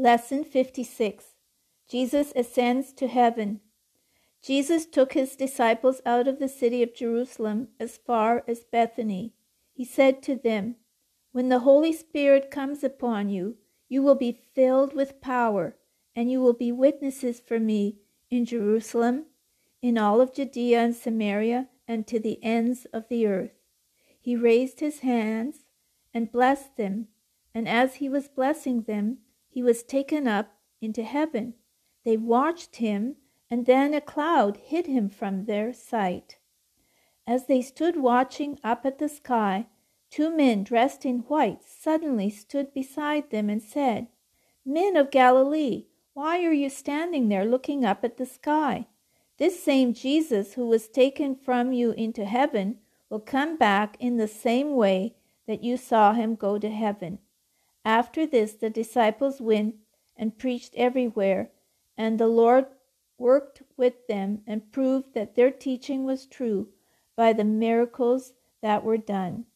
Lesson 56 Jesus ascends to heaven. Jesus took his disciples out of the city of Jerusalem as far as Bethany. He said to them, When the Holy Spirit comes upon you, you will be filled with power, and you will be witnesses for me in Jerusalem, in all of Judea and Samaria, and to the ends of the earth. He raised his hands and blessed them, and as he was blessing them, he was taken up into heaven. They watched him, and then a cloud hid him from their sight. As they stood watching up at the sky, two men dressed in white suddenly stood beside them and said, Men of Galilee, why are you standing there looking up at the sky? This same Jesus who was taken from you into heaven will come back in the same way that you saw him go to heaven. After this, the disciples went and preached everywhere, and the Lord worked with them and proved that their teaching was true by the miracles that were done.